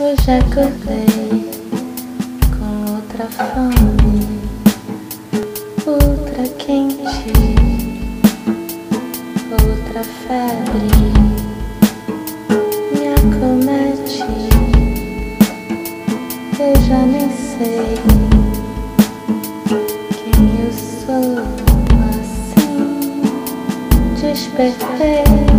Hoje acordei com outra fome, outra quente, outra febre me acomete. Eu já nem sei quem eu sou assim. Despertei,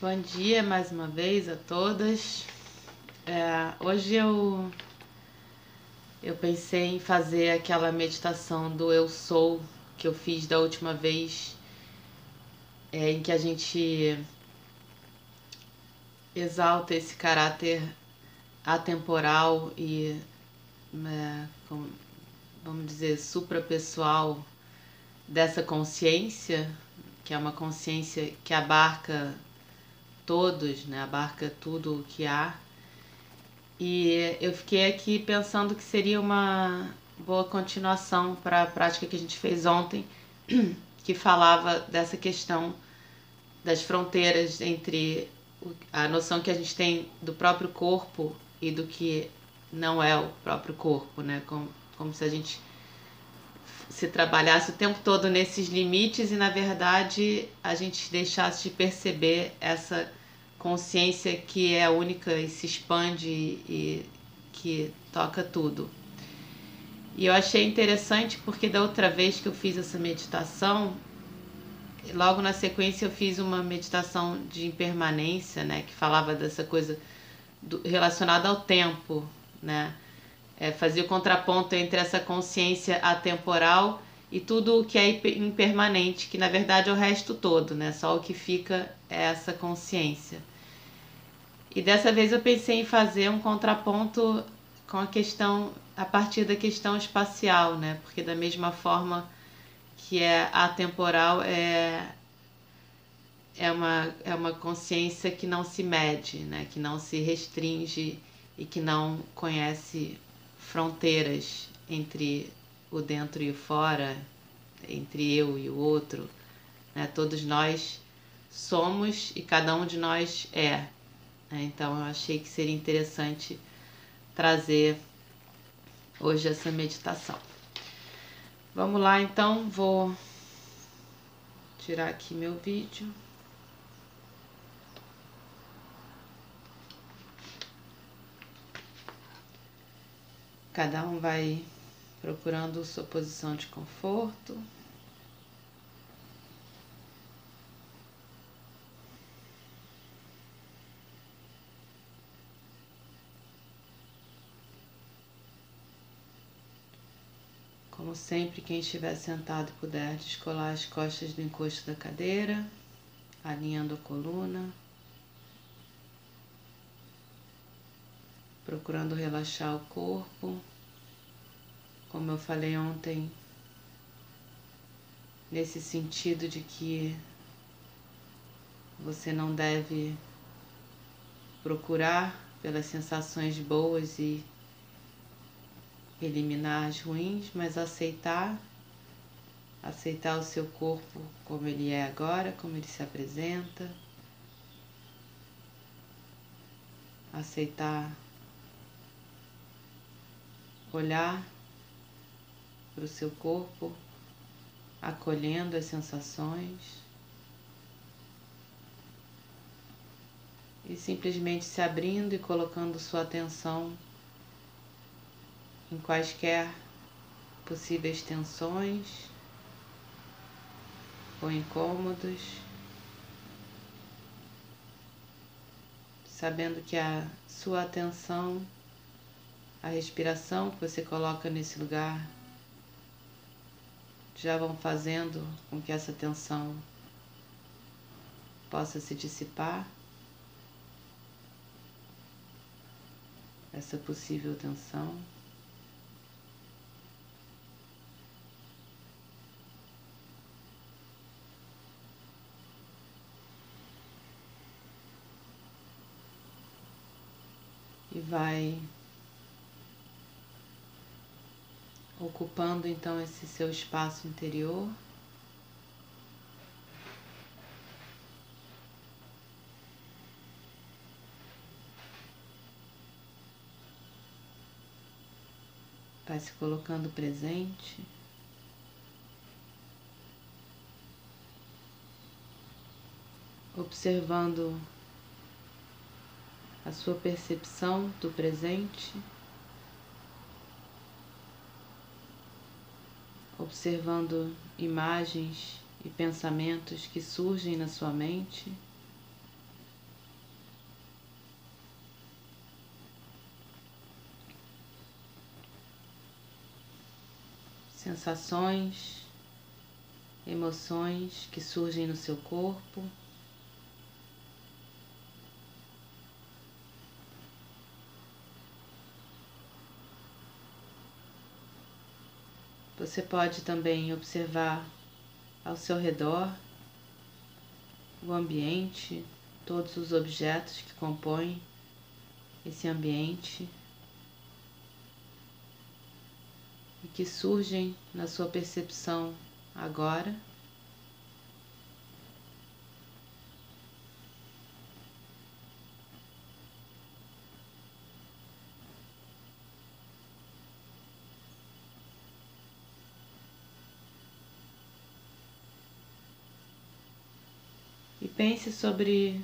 Bom dia mais uma vez a todas. É, hoje eu eu pensei em fazer aquela meditação do eu sou que eu fiz da última vez, é, em que a gente exalta esse caráter atemporal e é, vamos dizer suprapessoal dessa consciência, que é uma consciência que abarca todos, né? abarca tudo o que há. E eu fiquei aqui pensando que seria uma boa continuação para a prática que a gente fez ontem, que falava dessa questão das fronteiras entre a noção que a gente tem do próprio corpo e do que não é o próprio corpo, né? Como, como se a gente se trabalhasse o tempo todo nesses limites e na verdade a gente deixasse de perceber essa consciência que é única e se expande e que toca tudo. E eu achei interessante porque da outra vez que eu fiz essa meditação, logo na sequência eu fiz uma meditação de impermanência, né, que falava dessa coisa relacionada ao tempo, né? É, fazia o contraponto entre essa consciência atemporal e tudo o que é impermanente, que na verdade é o resto todo, né? Só o que fica é essa consciência. E dessa vez eu pensei em fazer um contraponto com a questão a partir da questão espacial, né? Porque da mesma forma que é atemporal é é uma, é uma consciência que não se mede, né? que não se restringe e que não conhece fronteiras entre o dentro e o fora, entre eu e o outro. Né? Todos nós somos e cada um de nós é. Né? Então eu achei que seria interessante trazer hoje essa meditação. Vamos lá então, vou tirar aqui meu vídeo. Cada um vai procurando sua posição de conforto. Como sempre, quem estiver sentado puder descolar as costas do encosto da cadeira, alinhando a coluna, procurando relaxar o corpo. Como eu falei ontem, nesse sentido de que você não deve procurar pelas sensações boas e eliminar as ruins, mas aceitar, aceitar o seu corpo como ele é agora, como ele se apresenta, aceitar olhar para o seu corpo, acolhendo as sensações. E simplesmente se abrindo e colocando sua atenção em quaisquer possíveis tensões ou incômodos, sabendo que a sua atenção a respiração que você coloca nesse lugar já vão fazendo com que essa tensão possa se dissipar, essa possível tensão. Vai ocupando então esse seu espaço interior. Vai se colocando presente. Observando a sua percepção do presente, observando imagens e pensamentos que surgem na sua mente. Sensações, emoções que surgem no seu corpo. Você pode também observar ao seu redor o ambiente, todos os objetos que compõem esse ambiente e que surgem na sua percepção agora. Pense sobre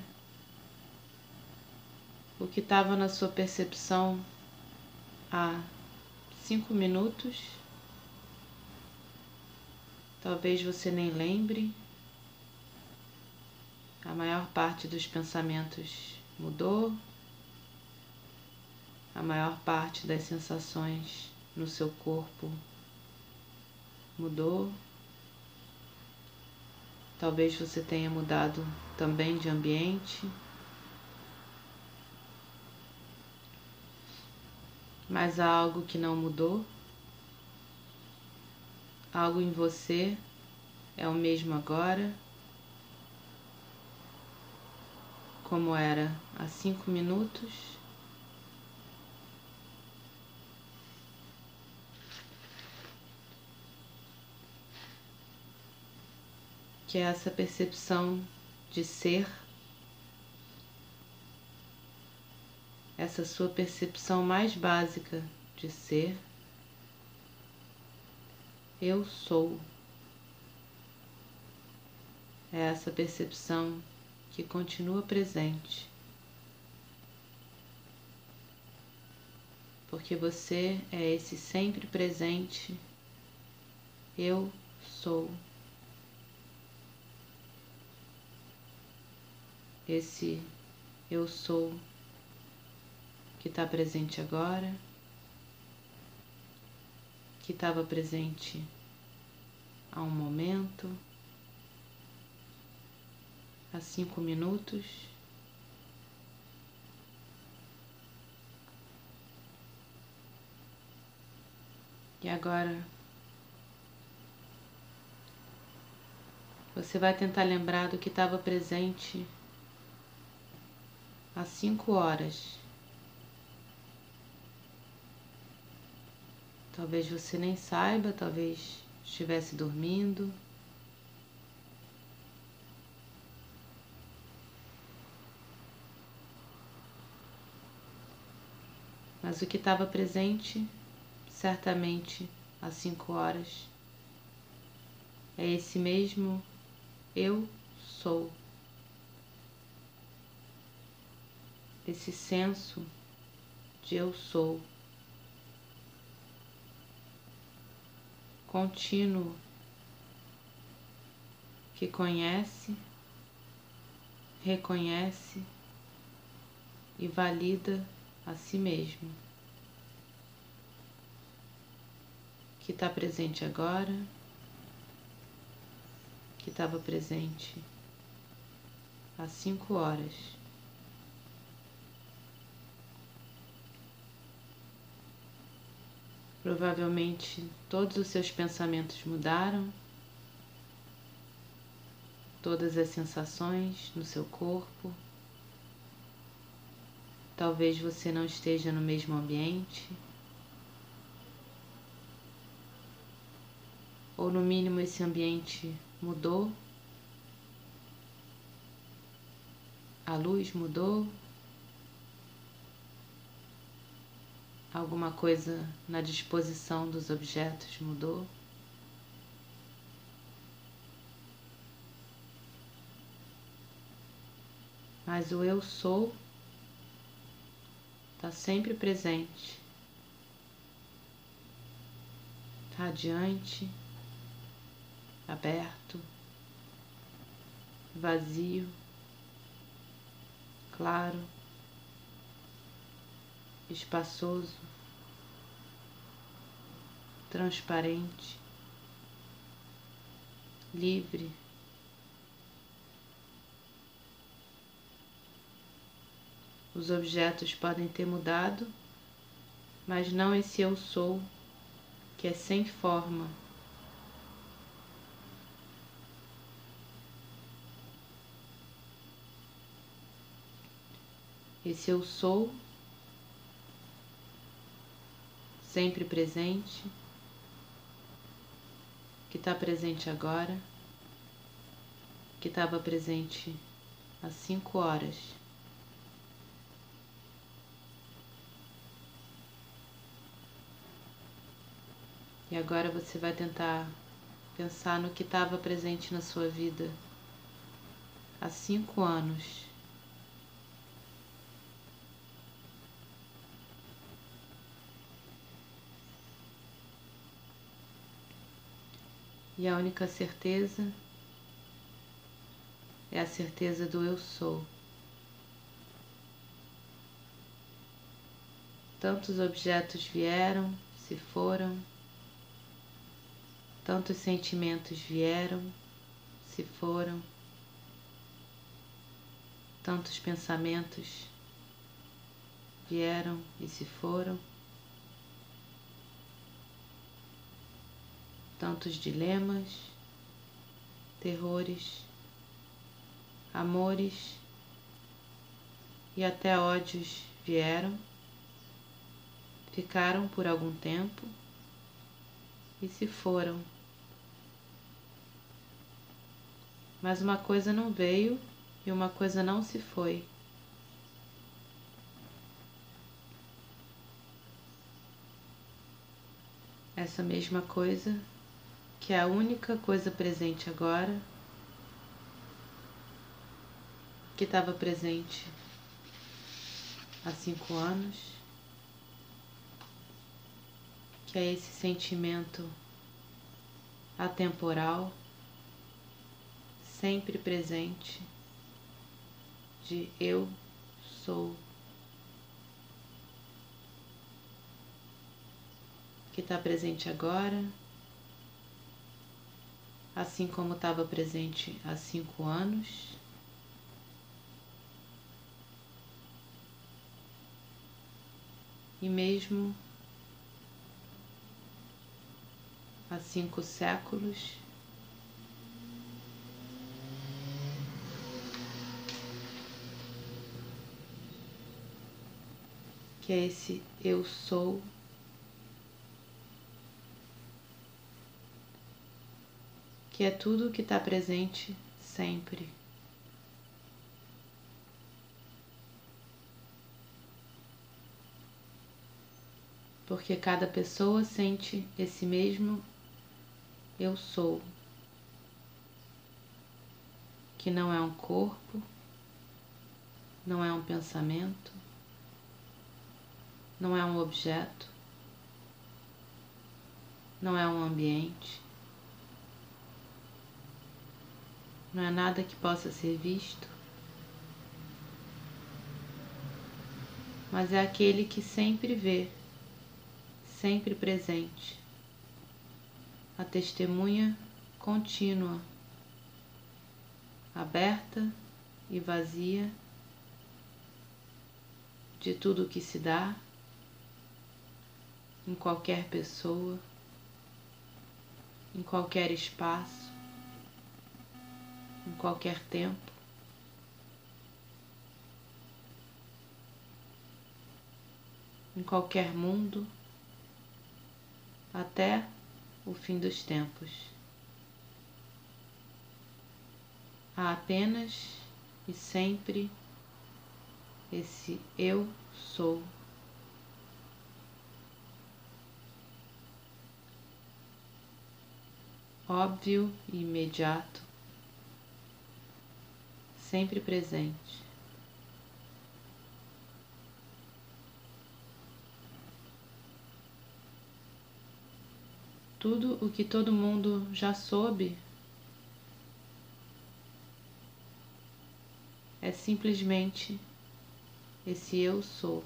o que estava na sua percepção há cinco minutos. Talvez você nem lembre. A maior parte dos pensamentos mudou. A maior parte das sensações no seu corpo mudou. Talvez você tenha mudado também de ambiente. Mas há algo que não mudou. Algo em você é o mesmo agora, como era há cinco minutos. Que é essa percepção de ser, essa sua percepção mais básica de ser. Eu sou. É essa percepção que continua presente. Porque você é esse sempre presente. Eu sou. Esse eu sou que está presente agora, que estava presente há um momento, há cinco minutos. E agora você vai tentar lembrar do que estava presente às cinco horas. Talvez você nem saiba, talvez estivesse dormindo. Mas o que estava presente, certamente às cinco horas, é esse mesmo eu sou. Esse senso de eu sou. Contínuo. Que conhece, reconhece e valida a si mesmo, que está presente agora, que estava presente há cinco horas. Provavelmente todos os seus pensamentos mudaram, todas as sensações no seu corpo, Talvez você não esteja no mesmo ambiente. Ou no mínimo esse ambiente mudou. A luz mudou. Alguma coisa na disposição dos objetos mudou. Mas o eu sou está sempre presente, radiante, aberto, vazio, claro, espaçoso, transparente, livre. Os objetos podem ter mudado, mas não esse eu sou, que é sem forma. Esse eu sou, sempre presente, que está presente agora, que estava presente há cinco horas. E agora você vai tentar pensar no que estava presente na sua vida há cinco anos. E a única certeza é a certeza do eu sou. Tantos objetos vieram, se foram. Tantos sentimentos vieram, se foram, tantos pensamentos vieram e se foram, tantos dilemas, terrores, amores e até ódios vieram, ficaram por algum tempo e se foram. Mas uma coisa não veio e uma coisa não se foi. Essa mesma coisa, que é a única coisa presente agora, que estava presente há cinco anos, que é esse sentimento atemporal sempre presente de eu sou. Que está presente agora, assim como estava presente há cinco anos. E mesmo há cinco séculos. que é esse eu sou. Que é tudo que está presente sempre. Porque cada pessoa sente esse mesmo eu sou, que não é um corpo, não é um pensamento, não é um objeto, não é um ambiente, não é nada que possa ser visto, mas é aquele que sempre vê, sempre presente, a testemunha contínua, aberta e vazia de tudo o que se dá em qualquer pessoa, em qualquer espaço, em qualquer tempo. em qualquer mundo até o fim dos tempos. Há apenas e sempre esse eu sou. Óbvio e imediato, sempre presente. Tudo o que todo mundo já soube é simplesmente esse eu sou.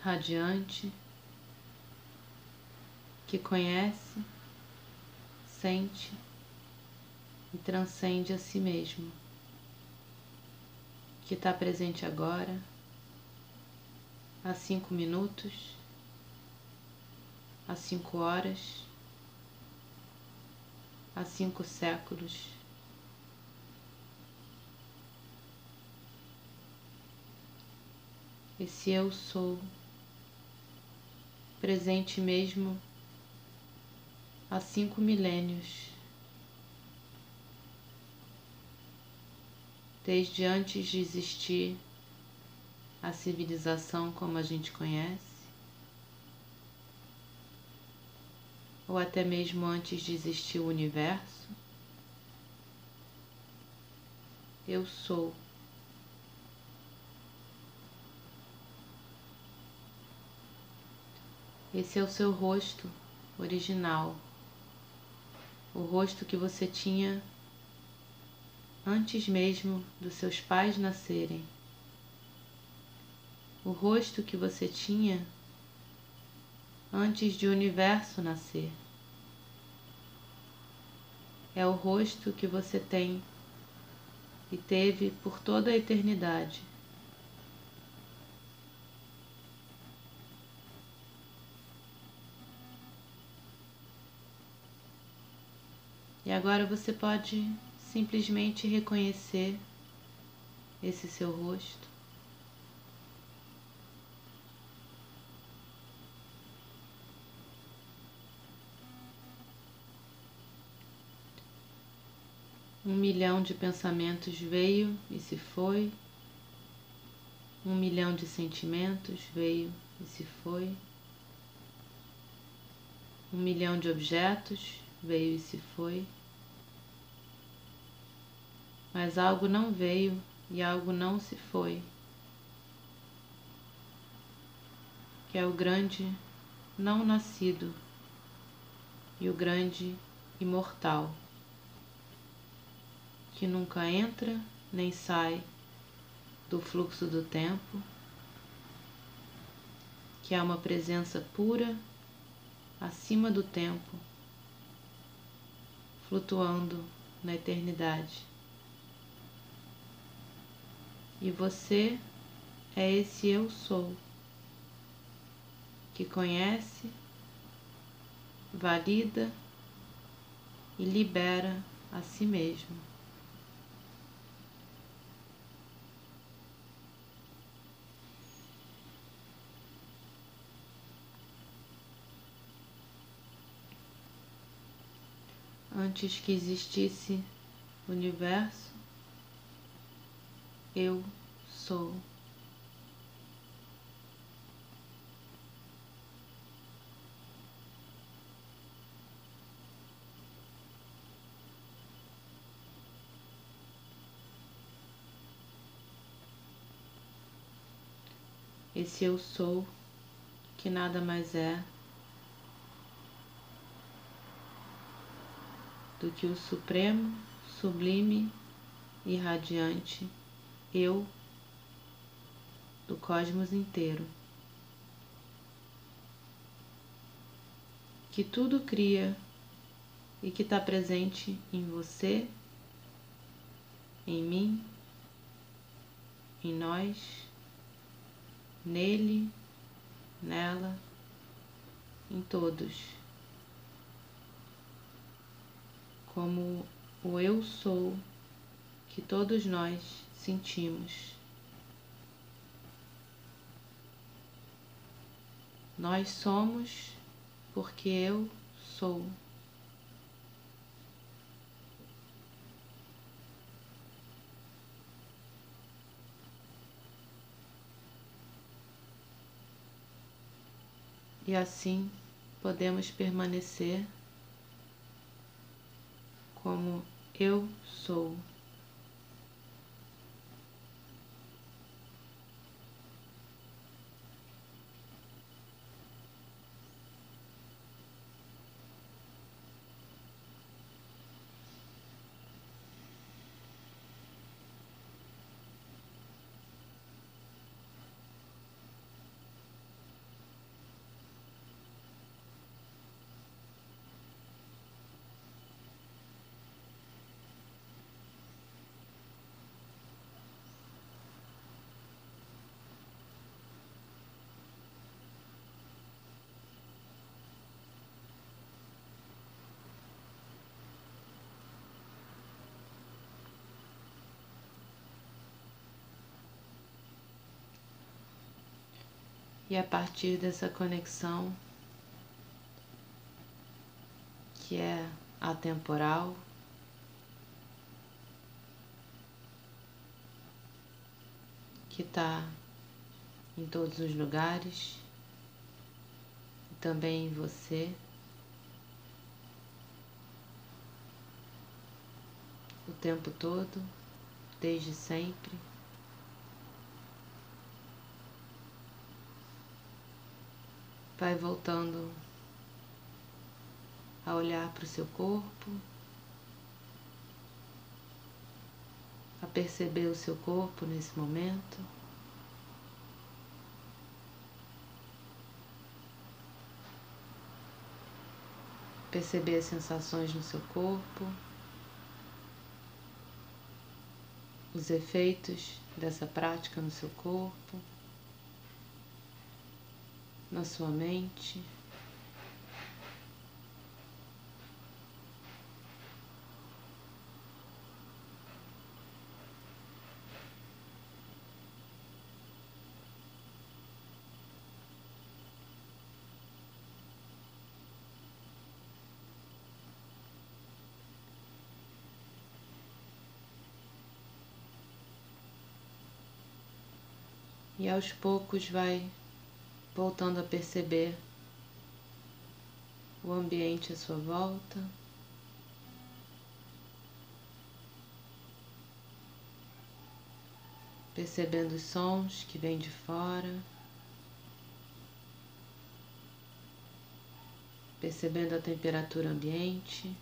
Radiante, que conhece, sente e transcende a si mesmo, que está presente agora, há cinco minutos, há cinco horas há cinco séculos. Esse eu sou presente mesmo há cinco milênios, desde antes de existir a civilização como a gente conhece. ou até mesmo antes de existir o universo, eu sou. Esse é o seu rosto original, o rosto que você tinha antes mesmo dos seus pais nascerem, o rosto que você tinha antes de o universo nascer. É o rosto que você tem e teve por toda a eternidade. Agora você pode simplesmente reconhecer esse seu rosto. Um milhão de pensamentos veio e se foi. Um milhão de sentimentos veio e se foi. Um milhão de objetos veio e se foi. Mas algo não veio e algo não se foi. Que é o grande não nascido e o grande imortal que nunca entra nem sai do fluxo do tempo, que há uma presença pura acima do tempo, flutuando na eternidade. E você é esse eu sou, que conhece, valida e libera a si mesmo. antes que existisse o universo, eu sou. Esse eu sou, que nada mais é do que o supremo, sublime e radiante eu do cosmos inteiro. Que tudo cria e que está presente em você, em mim, em nós, nele, nela, em todos. como o eu sou que todos nós sentimos. Nós somos porque eu sou. E assim podemos permanecer como eu sou. E a partir dessa conexão, que é atemporal, que está em todos os lugares, também em você. O tempo todo, desde sempre. Vai voltando a olhar para o seu corpo, a perceber o seu corpo nesse momento. Perceber as sensações no seu corpo, os efeitos dessa prática no seu corpo na sua mente. E aos poucos vai voltando a perceber o ambiente à sua volta. Percebendo os sons que vêm de fora, percebendo a temperatura ambiente,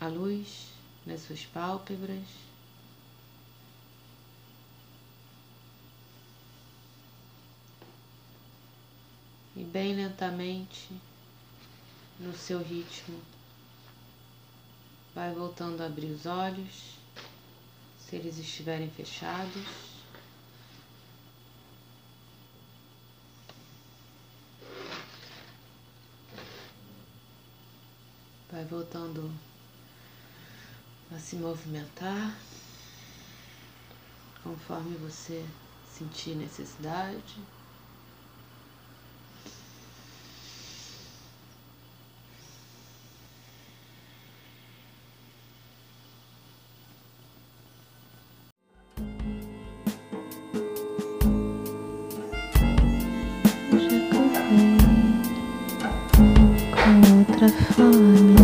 a luz nas suas pálpebras. e bem lentamente, no seu ritmo, vai voltando a abrir os olhos, se eles estiverem fechados. Vai voltando a se movimentar conforme você sentir necessidade. Outra fome,